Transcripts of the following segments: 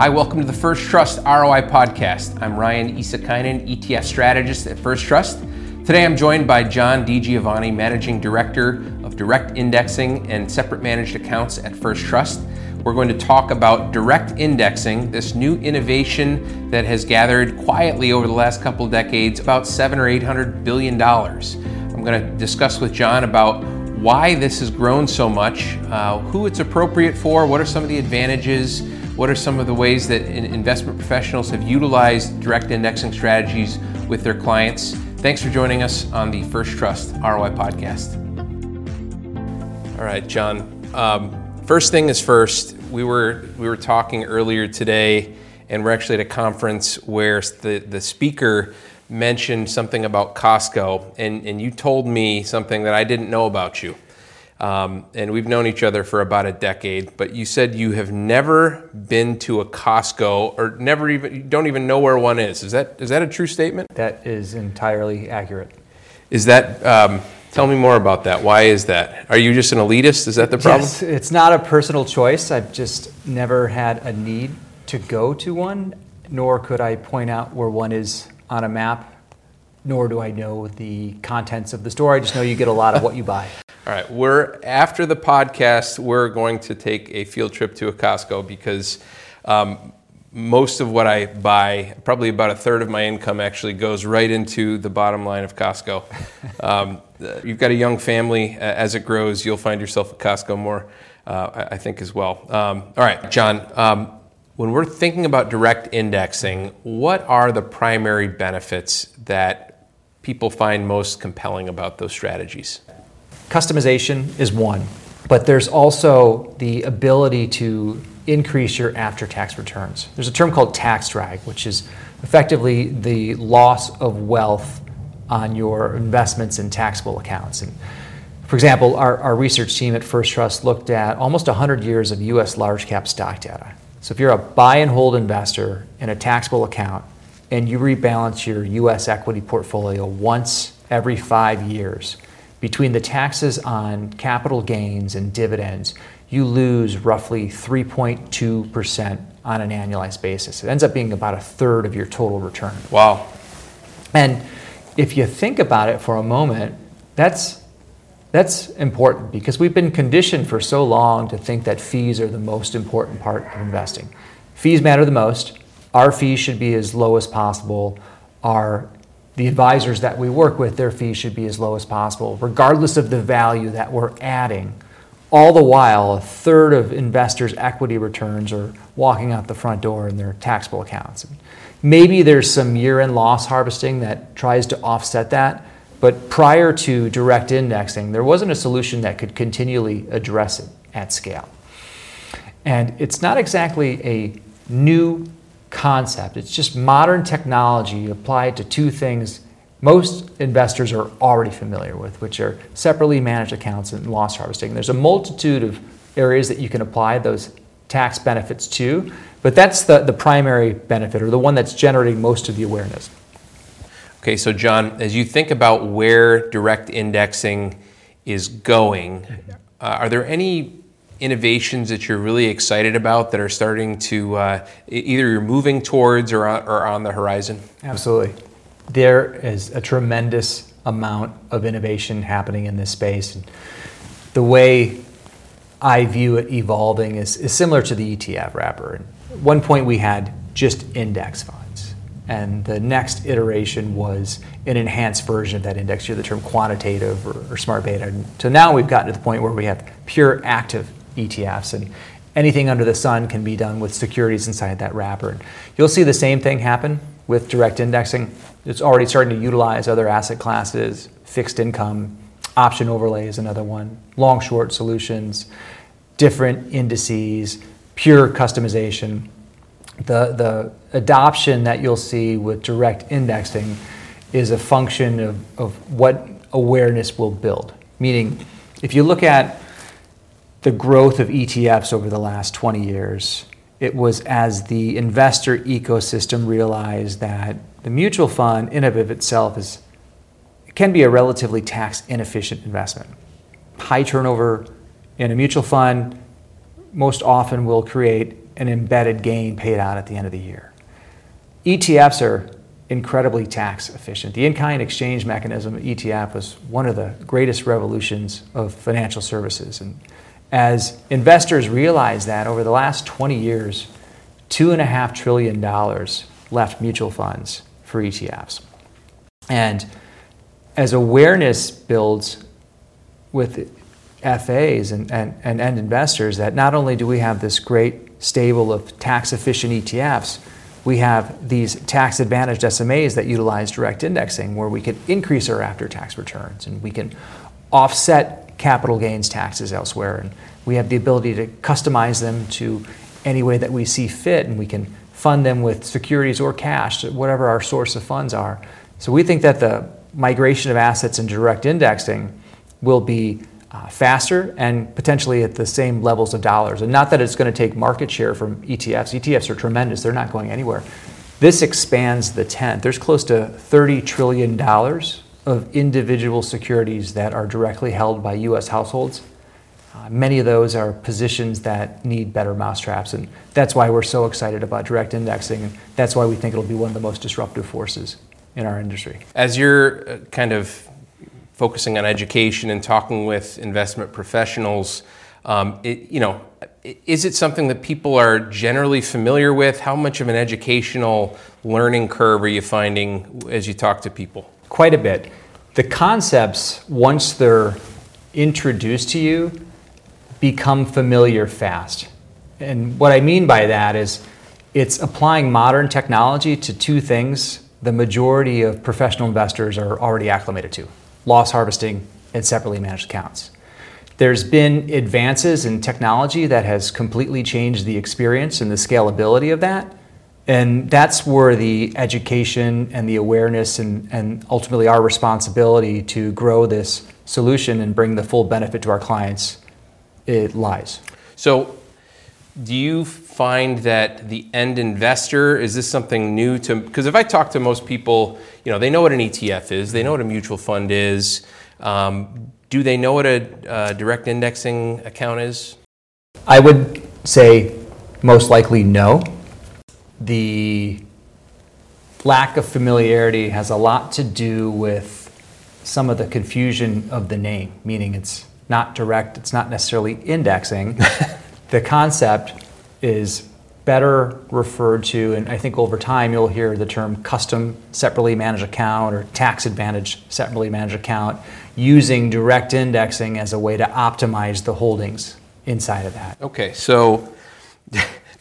Hi, welcome to the First Trust ROI podcast. I'm Ryan Isakainen, ETF strategist at First Trust. Today I'm joined by Jon DiGiovanni, Managing Director of Direct Indexing and Separate Managed Accounts at First Trust. We're going to talk about direct indexing, this new innovation that has gathered quietly over the last couple decades about seven or eight hundred billion dollars. I'm going to discuss with Jon about why this has grown so much, uh, who it's appropriate for, what are some of the advantages, what are some of the ways that investment professionals have utilized direct indexing strategies with their clients. Thanks for joining us on the First Trust ROI podcast. All right, Jon. Um, first thing is first. We were we were talking earlier today, and we're actually at a conference where the the speaker mentioned something about Costco, and and you told me something that I didn't know about you. Um, and we've known each other for about a decade. But you said you have never been to a Costco, or never even you don't even know where one is. Is that is that a true statement? That is entirely accurate. Is that? Um, tell me more about that. Why is that? Are you just an elitist? Is that the problem? Yes, it's not a personal choice. I've just never had a need to go to one, nor could I point out where one is on a map nor do I know the contents of the store. I just know you get a lot of what you buy. All right, we're after the podcast. We're going to take a field trip to a Costco because um, most of what I buy, probably about a third of my income, actually goes right into the bottom line of Costco. Um, you've got a young family. As it grows, you'll find yourself at Costco more, uh, I think, as well. Um, all right, Jon. Um, when we're thinking about direct indexing, what are the primary benefits that people find most compelling about those strategies? Customization is one, but there's also the ability to increase your after tax returns. There's a term called tax drag, which is effectively the loss of wealth on your investments in taxable accounts. And for example, our, our research team at First Trust looked at almost 100 years of US large cap stock data. So if you're a buy and hold investor in a taxable account and you rebalance your US equity portfolio once every five years, between the taxes on capital gains and dividends, you lose roughly 3.2% on an annualized basis. It ends up being about a third of your total return. Wow. And if you think about it for a moment, that's that's important because we've been conditioned for so long to think that fees are the most important part of investing. Fees matter the most. Our fees should be as low as possible. Our the advisors that we work with, their fees should be as low as possible, regardless of the value that we're adding. All the while, a third of investors' equity returns are walking out the front door in their taxable accounts. Maybe there's some year end loss harvesting that tries to offset that, but prior to direct indexing, there wasn't a solution that could continually address it at scale. And it's not exactly a new concept, it's just modern technology applied to two things most investors are already familiar with, which are separately managed accounts and loss harvesting. There's a multitude of areas that you can apply those tax benefits to, but that's the, the primary benefit or the one that's generating most of the awareness. Okay, so Jon, as you think about where direct indexing is going, uh, are there any innovations that you're really excited about that are starting to uh, either you're moving towards or on, or on the horizon? Absolutely. There is a tremendous amount of innovation happening in this space. And the way I view it evolving is, is similar to the ETF wrapper. At one point, we had just index funds and the next iteration was an enhanced version of that index, You either the term quantitative or, or, smart beta. And So now we've gotten to the point where we have pure active ETFs, and anything under the sun can be done with securities inside that wrapper. You'll see the same thing happen with direct indexing. It's already starting to utilize other asset classes, fixed income, option overlay is another one, long short solutions, different indices, pure customization the, the adoption that you'll see with direct indexing is a function of, of what awareness will build. Meaning, if you look at the growth of ETFs over the last 20 years, it was as the investor ecosystem realized that the mutual fund in and of itself is can be a relatively tax inefficient investment. High turnover in a mutual fund most often will create an embedded gain paid out at the end of the year. ETFs are incredibly tax efficient. The in kind exchange mechanism of ETF was one of the greatest revolutions of financial services. And as investors realize that over the last 20 years, $2.5 trillion left mutual funds for ETFs. And as awareness builds with FAs and, and, and investors, that not only do we have this great stable of tax efficient ETFs, we have these tax advantaged SMAs that utilize direct indexing where we can increase our after tax returns and we can offset capital gains taxes elsewhere. And we have the ability to customize them to any way that we see fit and we can fund them with securities or cash, whatever our source of funds are. So we think that the migration of assets and direct indexing will be uh, faster and potentially at the same levels of dollars. And not that it's going to take market share from ETFs. ETFs are tremendous, they're not going anywhere. This expands the tent. There's close to $30 trillion of individual securities that are directly held by US households. Uh, many of those are positions that need better mousetraps, and that's why we're so excited about direct indexing, and that's why we think it'll be one of the most disruptive forces in our industry. As you're uh, kind of focusing on education and talking with investment professionals. Um, it, you know, is it something that people are generally familiar with? How much of an educational learning curve are you finding as you talk to people? Quite a bit. The concepts, once they're introduced to you, become familiar fast. And what I mean by that is it's applying modern technology to two things the majority of professional investors are already acclimated to loss harvesting, and separately managed accounts. There's been advances in technology that has completely changed the experience and the scalability of that. And that's where the education and the awareness and, and ultimately our responsibility to grow this solution and bring the full benefit to our clients it lies. So do you find that the end investor is this something new to because if i talk to most people you know they know what an etf is they know what a mutual fund is um, do they know what a direct indexing account is i would say most likely no the lack of familiarity has a lot to do with some of the confusion of the name meaning it's not direct it's not necessarily indexing the concept is better referred to, and I think over time you'll hear the term custom separately managed account or tax advantage separately managed account using direct indexing as a way to optimize the holdings inside of that. Okay, so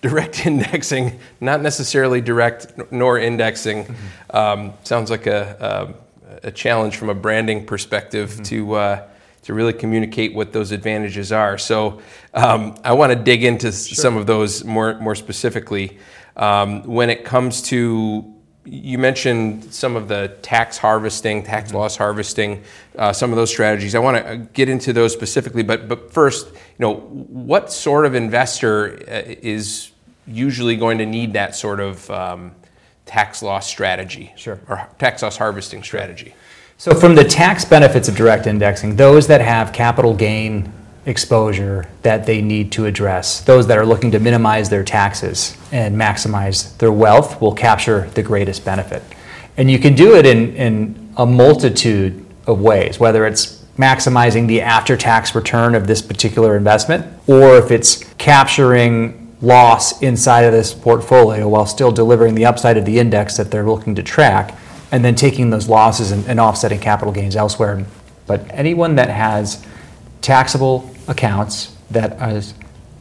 direct indexing, not necessarily direct nor indexing, mm-hmm. um, sounds like a, a, a, challenge from a branding perspective mm-hmm. to. Uh, to really communicate what those advantages are. So um, I want to dig into sure. some of those more more specifically. Um, when it comes to you mentioned some of the tax harvesting, tax mm-hmm. loss harvesting, uh, some of those strategies. I want to uh, get into those specifically, but but first, you know, what sort of investor uh, is usually going to need that sort of um, tax loss strategy, sure, or tax loss harvesting strategy? So, from the tax benefits of direct indexing, those that have capital gain exposure that they need to address, those that are looking to minimize their taxes and maximize their wealth, will capture the greatest benefit. And you can do it in, in a multitude of ways, whether it's maximizing the after tax return of this particular investment, or if it's capturing loss inside of this portfolio while still delivering the upside of the index that they're looking to track and then taking those losses and, and offsetting capital gains elsewhere. But anyone that has taxable accounts that is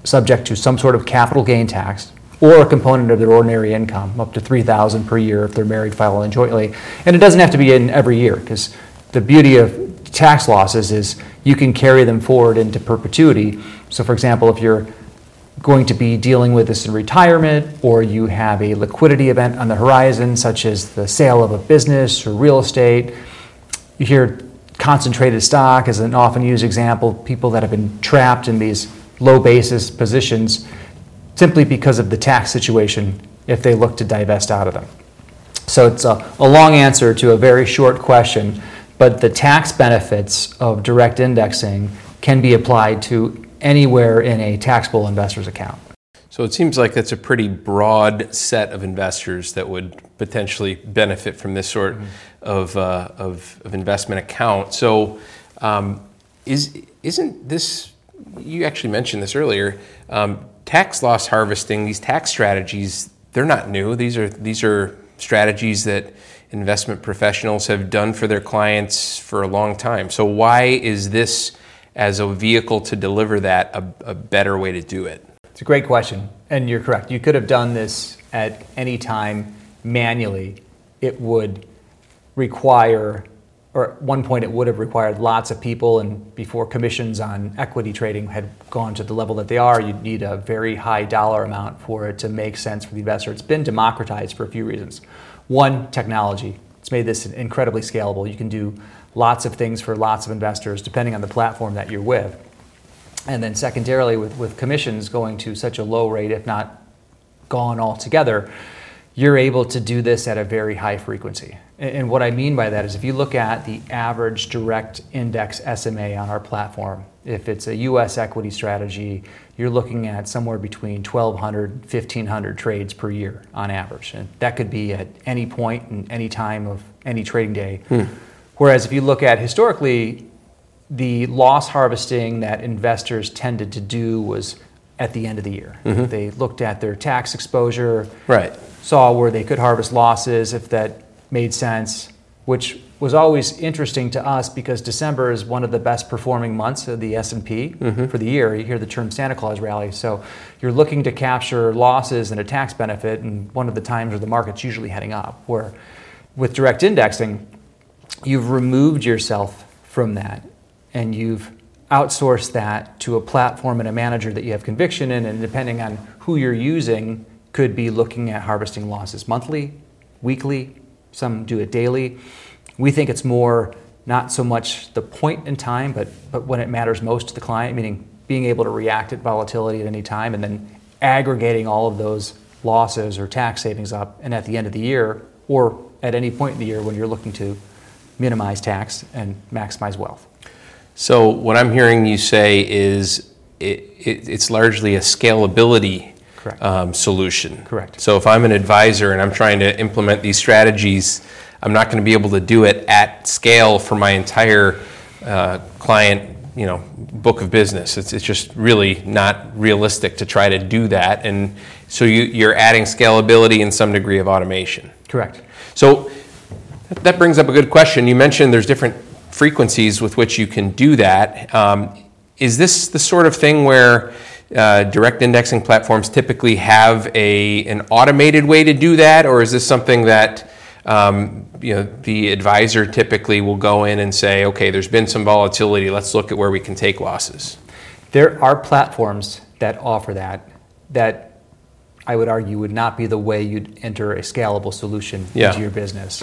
subject to some sort of capital gain tax or a component of their ordinary income, up to 3000 per year if they're married, filing jointly. And it doesn't have to be in every year because the beauty of tax losses is you can carry them forward into perpetuity. So, for example, if you're going to be dealing with this in retirement, or you have a liquidity event on the horizon, such as the sale of a business or real estate. You hear concentrated stock as an often used example, people that have been trapped in these low basis positions simply because of the tax situation if they look to divest out of them. So it's a, a long answer to a very short question, but the tax benefits of direct indexing can be applied to anywhere in a taxable investor's account. So it seems like that's a pretty broad set of investors that would potentially benefit from this sort mm-hmm. of, uh, of, of, investment account. So um, is, isn't this, you actually mentioned this earlier, um, tax loss harvesting, these tax strategies, they're not new. These are, these are strategies that investment professionals have done for their clients for a long time. So why is this as a vehicle to deliver that a, a better way to do it? It's a great question, and you're correct. You could have done this at any time manually. It would require, or at one point, it would have required lots of people, and before commissions on equity trading had gone to the level that they are, you'd need a very high dollar amount for it to make sense for the investor. It's been democratized for a few reasons. One, technology. It's made this incredibly scalable. You can do lots of things for lots of investors depending on the platform that you're with. And then secondarily, with, with commissions going to such a low rate, if not gone altogether, you're able to do this at a very high frequency. And what I mean by that is if you look at the average direct index SMA on our platform, if it's a US equity strategy, you're looking at somewhere between 1,200, 1,500 trades per year on average. And that could be at any point and any time of any trading day. Hmm. Whereas if you look at historically, the loss harvesting that investors tended to do was at the end of the year. Mm-hmm. They looked at their tax exposure, right. saw where they could harvest losses if that made sense, which was always interesting to us because December is one of the best performing months of the S&P mm-hmm. for the year. You hear the term Santa Claus rally. So you're looking to capture losses and a tax benefit and one of the times where the market's usually heading up. Where with direct indexing, you've removed yourself from that and you've outsourced that to a platform and a manager that you have conviction in and depending on who you're using could be looking at harvesting losses monthly, weekly, some do it daily we think it's more not so much the point in time, but, but when it matters most to the client, meaning being able to react at volatility at any time and then aggregating all of those losses or tax savings up. And at the end of the year, or at any point in the year when you're looking to minimize tax and maximize wealth. So, what I'm hearing you say is it, it, it's largely a scalability um, solution. Correct. So, if I'm an advisor and I'm trying to implement these strategies, I'm not going to be able to do it at scale for my entire uh, client, you know, book of business. It's, it's just really not realistic to try to do that. And so you, you're adding scalability and some degree of automation. Correct. So that brings up a good question. You mentioned there's different frequencies with which you can do that. Um, is this the sort of thing where uh, direct indexing platforms typically have a, an automated way to do that, or is this something that um, you know, the advisor typically will go in and say, okay, there's been some volatility, let's look at where we can take losses. There are platforms that offer that, that I would argue would not be the way you'd enter a scalable solution yeah. into your business.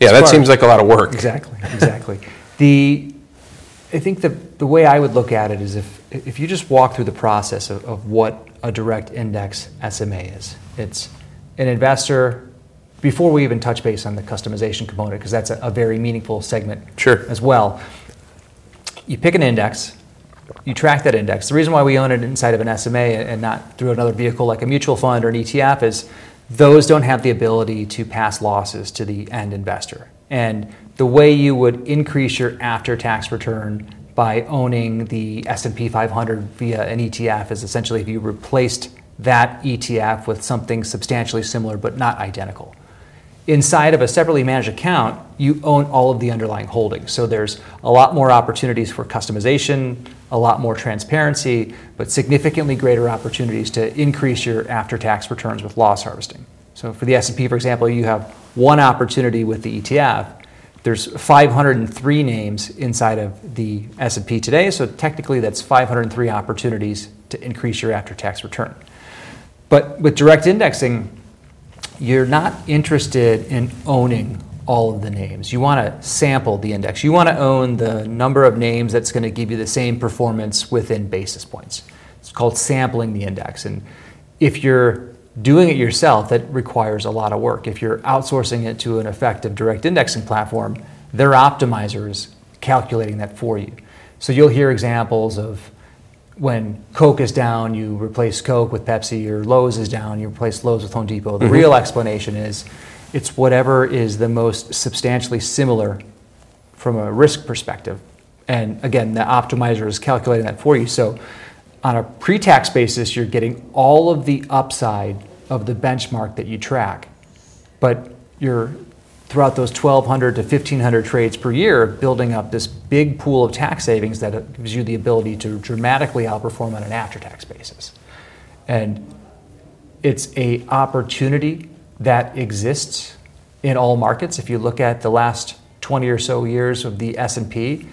Yeah, that seems like a lot of work. Exactly, exactly. the, I think the, the way I would look at it is if, if you just walk through the process of, of what a direct index SMA is, it's an investor before we even touch base on the customization component, because that's a, a, very meaningful segment sure. as well. You pick an index, you track that index. The reason why we own it inside of an SMA and not through another vehicle like a mutual fund or an ETF is those don't have the ability to pass losses to the end investor. And the way you would increase your after-tax return by owning the S&P 500 via an ETF is essentially if you replaced that ETF with something substantially similar but not identical inside of a separately managed account, you own all of the underlying holdings. So there's a lot more opportunities for customization, a lot more transparency, but significantly greater opportunities to increase your after-tax returns with loss harvesting. So for the S&P, for example, you have one opportunity with the ETF. There's 503 names inside of the S&P today, so technically that's 503 opportunities to increase your after-tax return. But with direct indexing, you're not interested in owning all of the names. You want to sample the index. You want to own the number of names that's going to give you the same performance within basis points. It's called sampling the index. And if you're doing it yourself, that requires a lot of work. If you're outsourcing it to an effective direct indexing platform, their optimizers calculating that for you. So you'll hear examples of when Coke is down, you replace Coke with Pepsi, or Lowe's is down, you replace Lowe's with Home Depot. The mm-hmm. real explanation is it's whatever is the most substantially similar from a risk perspective. And again, the optimizer is calculating that for you. So on a pre tax basis, you're getting all of the upside of the benchmark that you track. But you're throughout those 1,200 to 1,500 trades per year, building up this big pool of tax savings that gives you the ability to dramatically outperform on an after-tax basis. And it's a opportunity that exists in all markets. If you look at the last 20 or so years of the S&P,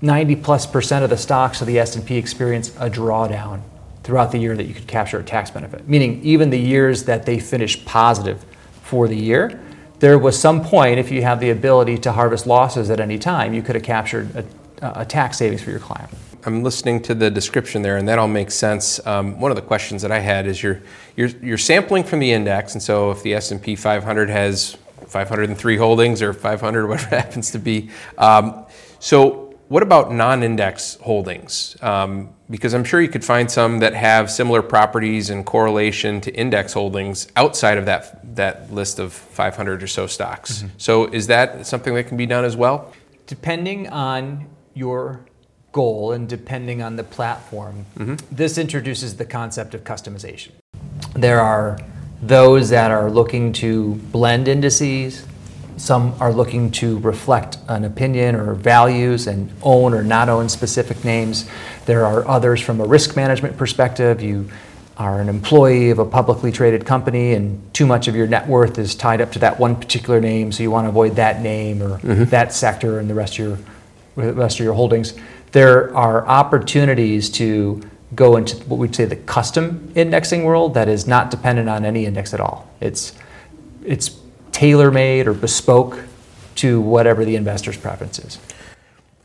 90 plus percent of the stocks of the S&P experience a drawdown throughout the year that you could capture a tax benefit. Meaning even the years that they finish positive for the year, there was some point, if you have the ability to harvest losses at any time, you could have captured a, a tax savings for your client. I'm listening to the description there, and that all makes sense. Um, one of the questions that I had is you're, you're, you're sampling from the index, and so if the S&P 500 has 503 holdings or 500, whatever it happens to be, um, so what about non-index holdings? Um, because I'm sure you could find some that have similar properties and correlation to index holdings outside of that that list of 500 or so stocks. Mm-hmm. So is that something that can be done as well? Depending on your goal and depending on the platform, mm-hmm. this introduces the concept of customization. There are those that are looking to blend indices some are looking to reflect an opinion or values and own or not own specific names. There are others from a risk management perspective. You are an employee of a publicly traded company and too much of your net worth is tied up to that one particular name, so you want to avoid that name or mm-hmm. that sector and the rest of your rest of your holdings. There are opportunities to go into what we'd say the custom indexing world that is not dependent on any index at all. It's it's tailor made or bespoke to whatever the investor's preference is.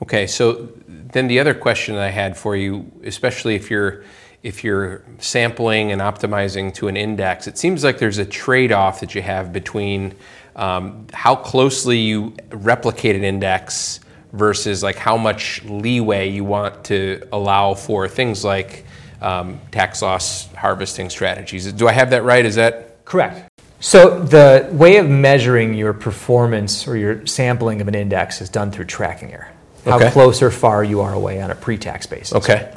Okay, so then the other question I had for you, especially if you're if you're sampling and optimizing to an index, it seems like there's a trade-off that you have between um, how closely you replicate an index versus like how much leeway you want to allow for things like um, tax loss harvesting strategies. Do I have that right? Is that correct? So the way of measuring your performance or your sampling of an index is done through tracking error. How okay. close or far you are away on a pre-tax basis. Okay.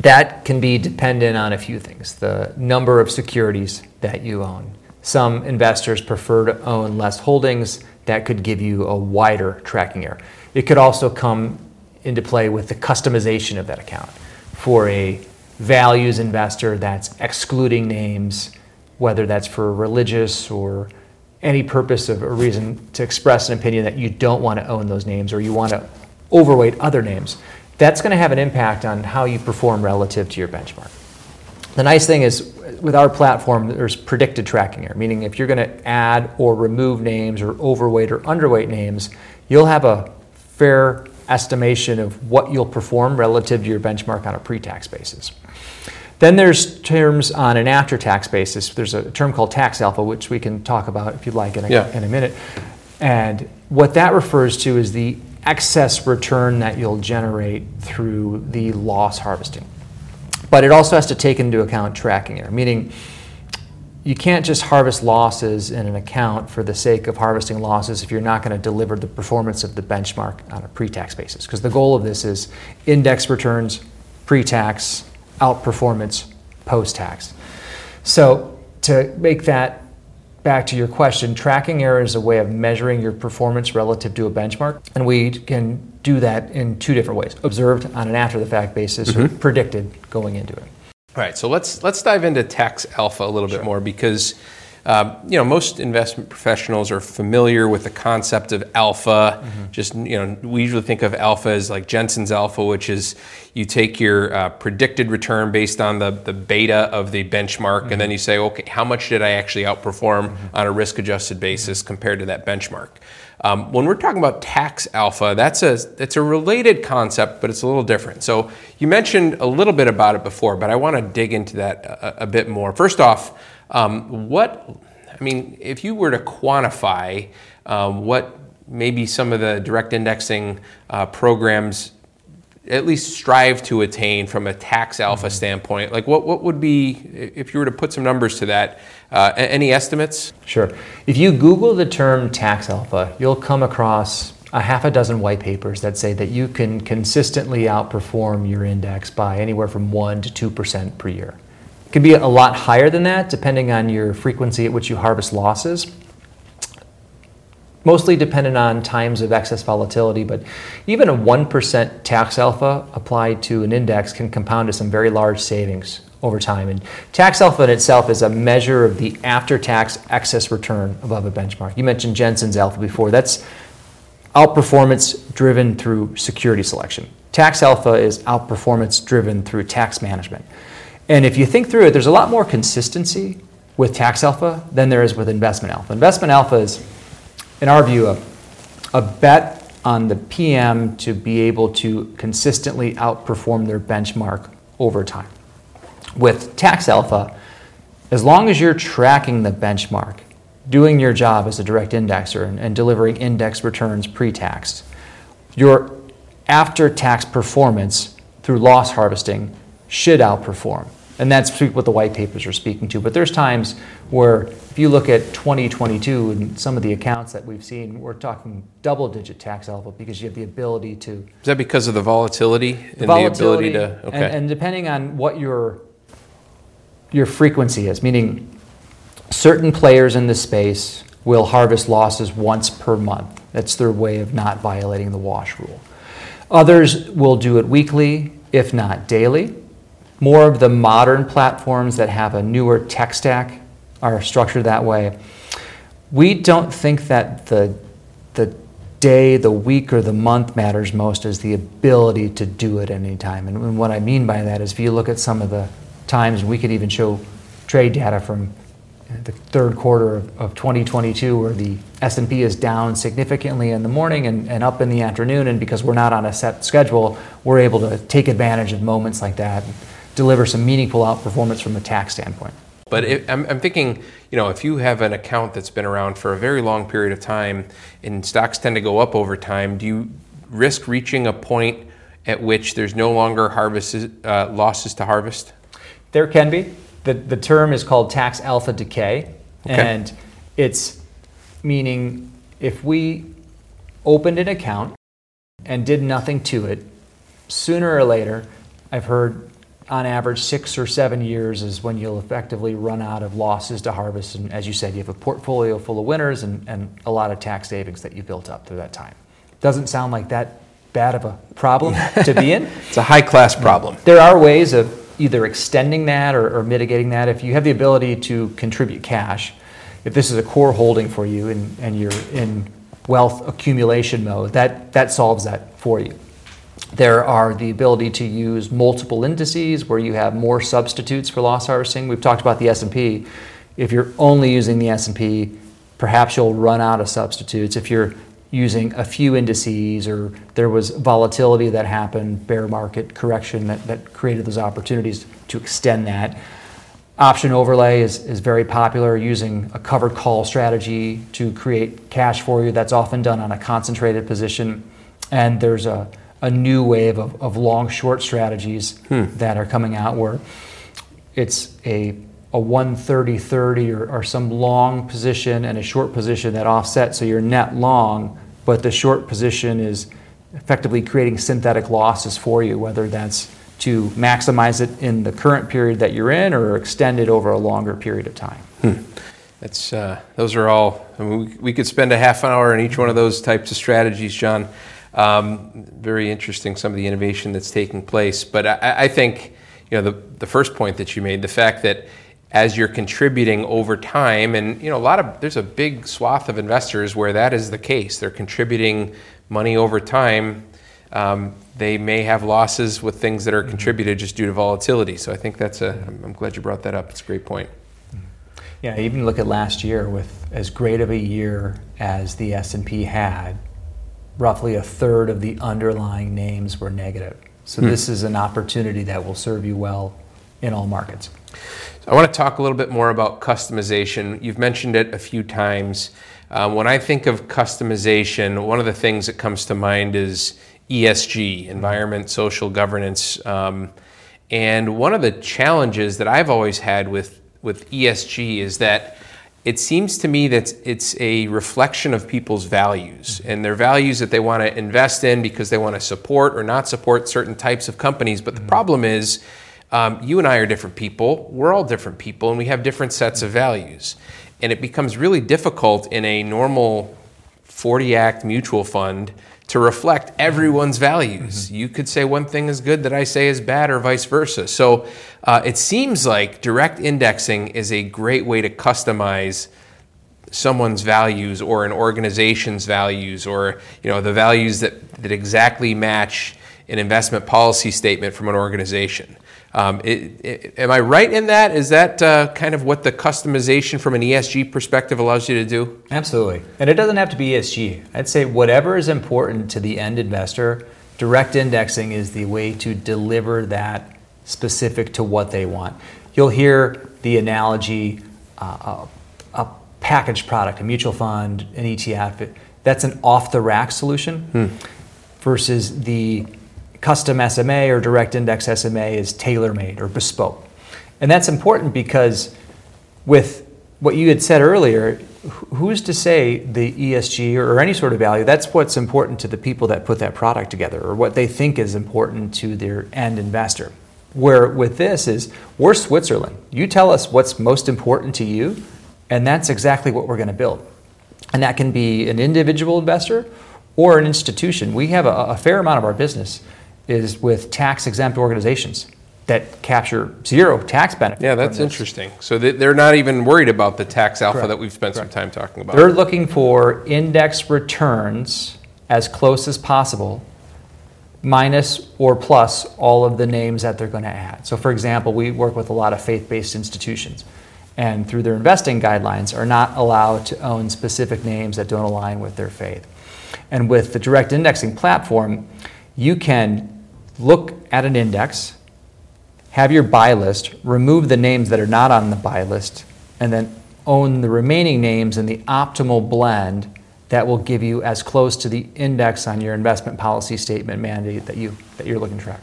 That can be dependent on a few things. The number of securities that you own. Some investors prefer to own less holdings. That could give you a wider tracking error. It could also come into play with the customization of that account. For a values investor that's excluding names, whether that's for religious or any purpose of a reason to express an opinion that you don't want to own those names or you want to overweight other names, that's going to have an impact on how you perform relative to your benchmark. The nice thing is, with our platform, there's predicted tracking error, meaning if you're going to add or remove names or overweight or underweight names, you'll have a fair estimation of what you'll perform relative to your benchmark on a pre tax basis. Then there's terms on an after-tax basis. There's a term called tax alpha, which we can talk about if you'd like in a, yeah. in a minute. And what that refers to is the excess return that you'll generate through the loss harvesting. But it also has to take into account tracking error, meaning you can't just harvest losses in an account for the sake of harvesting losses if you're not going to deliver the performance of the benchmark on a pre-tax basis. Because the goal of this is index returns, pre-tax, outperformance post tax. So, to make that back to your question, tracking error is a way of measuring your performance relative to a benchmark, and we can do that in two different ways observed on an after the fact basis mm-hmm. or predicted going into it. All right, so let's let's dive into tax alpha a little sure. bit more because um, you know, most investment professionals are familiar with the concept of alpha. Mm-hmm. Just you know, we usually think of alpha as like Jensen's alpha, which is you take your uh, predicted return based on the, the beta of the benchmark, mm-hmm. and then mm-hmm. you say, okay, how much did I actually outperform mm-hmm. on a risk-adjusted basis compared to that benchmark? Um, when we're talking about tax alpha, that's a it's a related concept, but it's a little different. So you mentioned a little bit about it before, but I want to dig into that a, a bit more. First off. Um, what, I mean, if you were to quantify um, what maybe some of the direct indexing uh, programs at least strive to attain from a tax alpha mm-hmm. standpoint? Like, what, what would be, if you were to put some numbers to that, uh, any estimates? Sure. If you Google the term tax alpha, you'll come across a half a dozen white papers that say that you can consistently outperform your index by anywhere from 1 to 2% per year. It can be a lot higher than that depending on your frequency at which you harvest losses mostly dependent on times of excess volatility, but even a 1% tax alpha applied to an index can compound to some very large savings over time. And tax alpha in itself is a measure of the after tax excess return above a benchmark. You mentioned Jensen's alpha before. That's outperformance driven through security selection. Tax alpha is outperformance driven through tax management. And if you think through it, there's a lot more consistency with tax alpha than there is with investment alpha. Investment alpha is in our view, a, a bet on the PM to be able to consistently outperform their benchmark over time. With tax alpha, as long as you're tracking the benchmark, doing your job as a direct indexer and, and delivering index returns pre tax, your after tax performance through loss harvesting should outperform. And that's what the white papers are speaking to. But there's times where if you look at 2022 and some of the accounts that we've seen, we're talking double digit tax alpha because you have the ability to. Is that because of the volatility the and volatility the ability to. Okay. And, and depending on what your, your frequency is, meaning certain players in the space will harvest losses once per month. That's their way of not violating the wash rule. Others will do it weekly, if not daily. More of the modern platforms that have a newer tech stack are structured that way. We don't think that the, the day, the week, or the month matters most as the ability to do it anytime. And what I mean by that is if you look at some of the times, we could even show trade data from the third quarter of, of 2022 where the S&P is down significantly in the morning and, and up in the afternoon and because we're not on a set schedule we're able to take advantage of moments like that deliver some meaningful outperformance from a tax standpoint. But it, I'm, I'm, thinking, you know, if you have an account that's been around for a very long period of time and stocks tend to go up over time, do you risk reaching a point at which there's no longer harvest, uh, losses to harvest? There can be. The, the term is called tax alpha decay. Okay. And it's meaning if we opened an account and did nothing to it, sooner or later, I've heard on average, six or seven years is when you'll effectively run out of losses to harvest. And as you said, you have a portfolio full of winners and, and a lot of tax savings that you built up through that time. Doesn't sound like that bad of a problem to be in. it's a high class problem. There are ways of either extending that or, or, mitigating that. If you have the ability to contribute cash, if this is a core holding for you and, and you're in wealth accumulation mode, that, that solves that for you. There are the ability to use multiple indices where you have more substitutes for loss harvesting. We've talked about the S&P. If you're only using the S&P, perhaps you'll run out of substitutes. If you're using a few indices or there was volatility that happened, bear market correction that, that created those opportunities to extend that. Option overlay is, is very popular using a covered call strategy to create cash for you. That's often done on a concentrated position. And there's a a new wave of, of long short strategies hmm. that are coming out where it's a a 130 30 or, or some long position and a short position that offset so you're net long but the short position is effectively creating synthetic losses for you whether that's to maximize it in the current period that you're in or extend it over a longer period of time hmm. That's, uh, those are all, I mean, we, we could spend a half an hour on each one of those types of strategies, Jon. Um, very interesting, some of the innovation that's taking place. But I, I think, you know, the, the first point that you made, the fact that as you're contributing over time, and you know, a lot of there's a big swath of investors where that is the case. They're contributing money over time. Um, they may have losses with things that are mm-hmm. contributed just due to volatility. So I think that's a. I'm glad you brought that up. It's a great point. Mm-hmm. Yeah, even look at last year with as great of a year as the S&P had, roughly a third of the underlying names were negative. So hmm. this is an opportunity that will serve you well in all markets. So I want to talk a little bit more about customization. You've mentioned it a few times. Um, when I think of customization, one of the things that comes to mind is ESG, environment, social governance. Um, and one of the challenges that I've always had with, with ESG is that it seems to me that it's a reflection of people's values and their values that they want to invest in because they want to support or not support certain types of companies. But the mm-hmm. problem is, um, you and I are different people. We're all different people, and we have different sets of values. And it becomes really difficult in a normal 40 Act mutual fund to reflect everyone's values. Mm-hmm. You could say one thing is good that I say is bad, or vice versa. So uh, it seems like direct indexing is a great way to customize someone's values or an organization's values or you know the values that, that exactly match an investment policy statement from an organization. Um, it, it, am I right in that? Is that uh, kind of what the customization from an ESG perspective allows you to do? Absolutely. And it doesn't have to be ESG. I'd say whatever is important to the end investor, direct indexing is the way to deliver that specific to what they want. You'll hear the analogy uh, a, a packaged product, a mutual fund, an ETF, that's an off the rack solution hmm. versus the custom SMA or direct index SMA is tailor made or bespoke. And that's important because with what you had said earlier, who's to say the ESG or any sort of value, that's what's important to the people that put that product together or what they think is important to their end investor. Where with this is, we're Switzerland. You tell us what's most important to you, and that's exactly what we're going to build. And that can be an individual investor or an institution. We have a, a fair amount of our business is with tax exempt organizations that capture zero tax benefit. Yeah, that's interesting. So they're not even worried about the tax alpha Correct. that we've spent Correct. some time talking about. They're looking for index returns as close as possible, minus or plus all of the names that they're going to add. So, for example, we work with a lot of faith based institutions. And through their investing guidelines, are not allowed to own specific names that don't align with their faith. And with the direct indexing platform, you can look at an index, have your buy list, remove the names that are not on the buy list, and then own the remaining names in the optimal blend that will give you as close to the index on your investment policy statement mandate that you that you're looking to track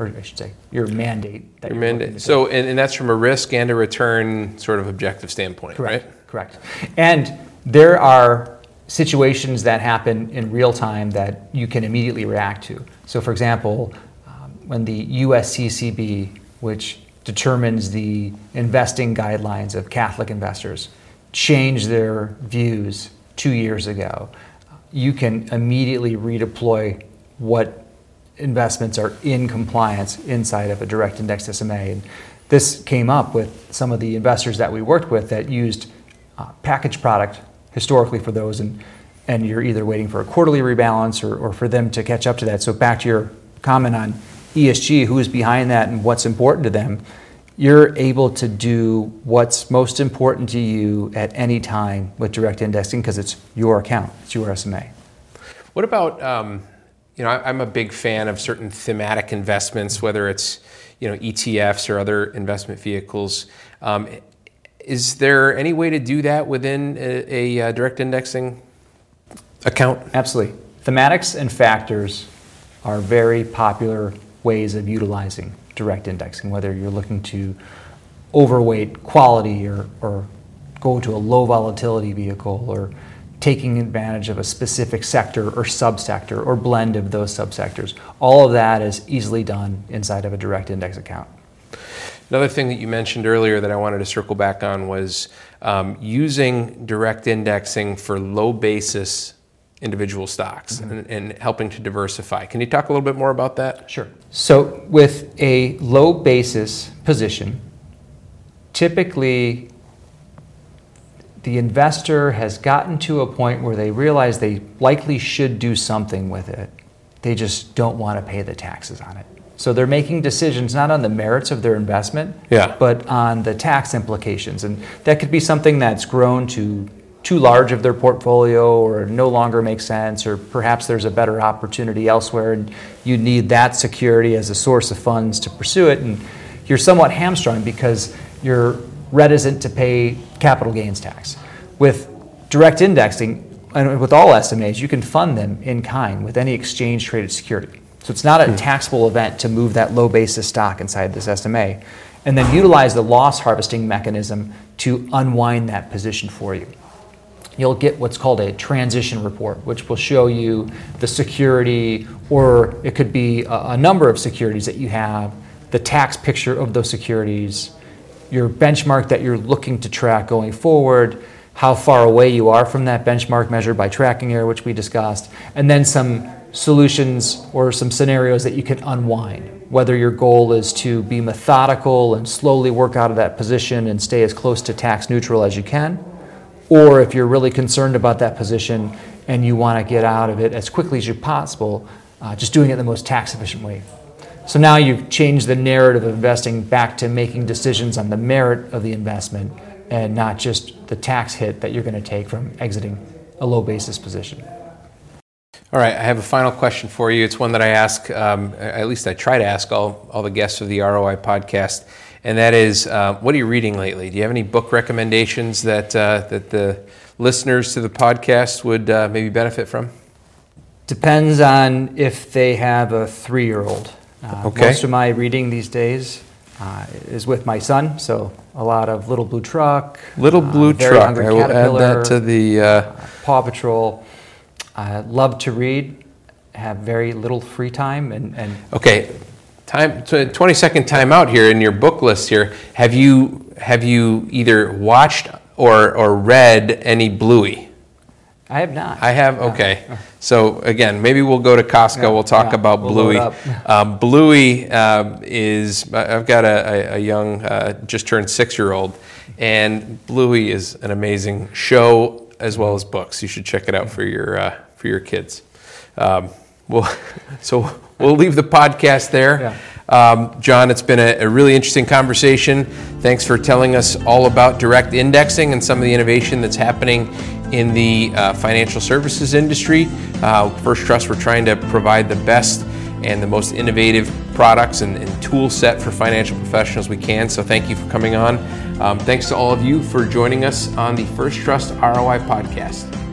or I should say, your mandate. That your mandate. So, and, and, that's from a risk and a return sort of objective standpoint, Correct. right? Correct. And there are situations that happen in real time that you can immediately react to. So, for example, when the USCCB, which determines the investing guidelines of Catholic investors, changed their views two years ago, you can immediately redeploy what investments are in compliance inside of a direct index SMA. And this came up with some of the investors that we worked with that used uh, package product historically for those, and, and you're either waiting for a quarterly rebalance or, or for them to catch up to that. So, back to your comment on ESG, who is behind that and what's important to them, you're able to do what's most important to you at any time with direct indexing because it's your account, it's your SMA. What about, um, you know, I'm a big fan of certain thematic investments, whether it's, you know, ETFs or other investment vehicles. Um, is there any way to do that within a, a uh, direct indexing account? Absolutely. Thematics and factors are very popular ways of utilizing direct indexing, whether you're looking to overweight quality or, or go to a low volatility vehicle or taking advantage of a specific sector or subsector or blend of those subsectors. All of that is easily done inside of a direct index account. Another thing that you mentioned earlier that I wanted to circle back on was um, using direct indexing for low basis individual stocks mm-hmm. and, and, helping to diversify. Can you talk a little bit more about that? Sure. So, with a low basis position, typically the investor has gotten to a point where they realize they likely should do something with it. They just don't want to pay the taxes on it. So they're making decisions not on the merits of their investment, yeah. but on the tax implications. And that could be something that's grown to too large of their portfolio or no longer makes sense, or perhaps there's a better opportunity elsewhere and you need that security as a source of funds to pursue it. And you're somewhat hamstrung because you're reticent to pay capital gains tax. With direct indexing, and with all SMAs, you can fund them in kind with any exchange traded security. So it's not a hmm. taxable event to move that low basis stock inside this SMA, and then utilize the loss harvesting mechanism to unwind that position for you. You'll get what's called a transition report, which will show you the security, or it could be a, a number of securities that you have, the tax picture of those securities, your benchmark that you're looking to track going forward, how far away you are from that benchmark measured by tracking error, which we discussed, and then some solutions or some scenarios that you can unwind. Whether your goal is to be methodical and slowly work out of that position and stay as close to tax neutral as you can, or if you're really concerned about that position and you want to get out of it as quickly as you possible, uh, just doing it the most tax efficient way. So now you've changed the narrative of investing back to making decisions on the merit of the investment and not just the tax hit that you're going to take from exiting a low basis position. All right, I have a final question for you. It's one that I ask, um, at least I try to ask all, all the guests of the ROI podcast, and that is, uh, what are you reading lately? Do you have any book recommendations that uh, that the listeners to the podcast would uh, maybe benefit from? Depends on if they have a three-year-old. Uh, Okay. Most of my reading these days uh, is with my son, so a lot of Little Blue Truck, Little uh, Blue Truck. I will add that to the. Uh, Paw Patrol. I love to read, have very little free time, and, and Okay, time, 20 second time out here in your book list here. Have you, have you either watched or, or read any Bluey? I have not. I have, okay. So again, maybe we'll go to Costco, we'll talk about we'll Bluey. Um, Bluey um, is, I've got a, a, young, uh, just turned six-year-old, and Bluey is an amazing show as well as books. You should check it out for your, uh, for your kids. Um, Well, so we'll leave the podcast there. Um, Jon, it's been a, a really interesting conversation. Thanks for telling us all about direct indexing and some of the innovation that's happening in the uh, financial services industry. Uh, First Trust, we're trying to provide the best and the most innovative products and, and tool set for financial professionals we can. So thank you for coming on. Um, thanks to all of you for joining us on the First Trust ROI podcast.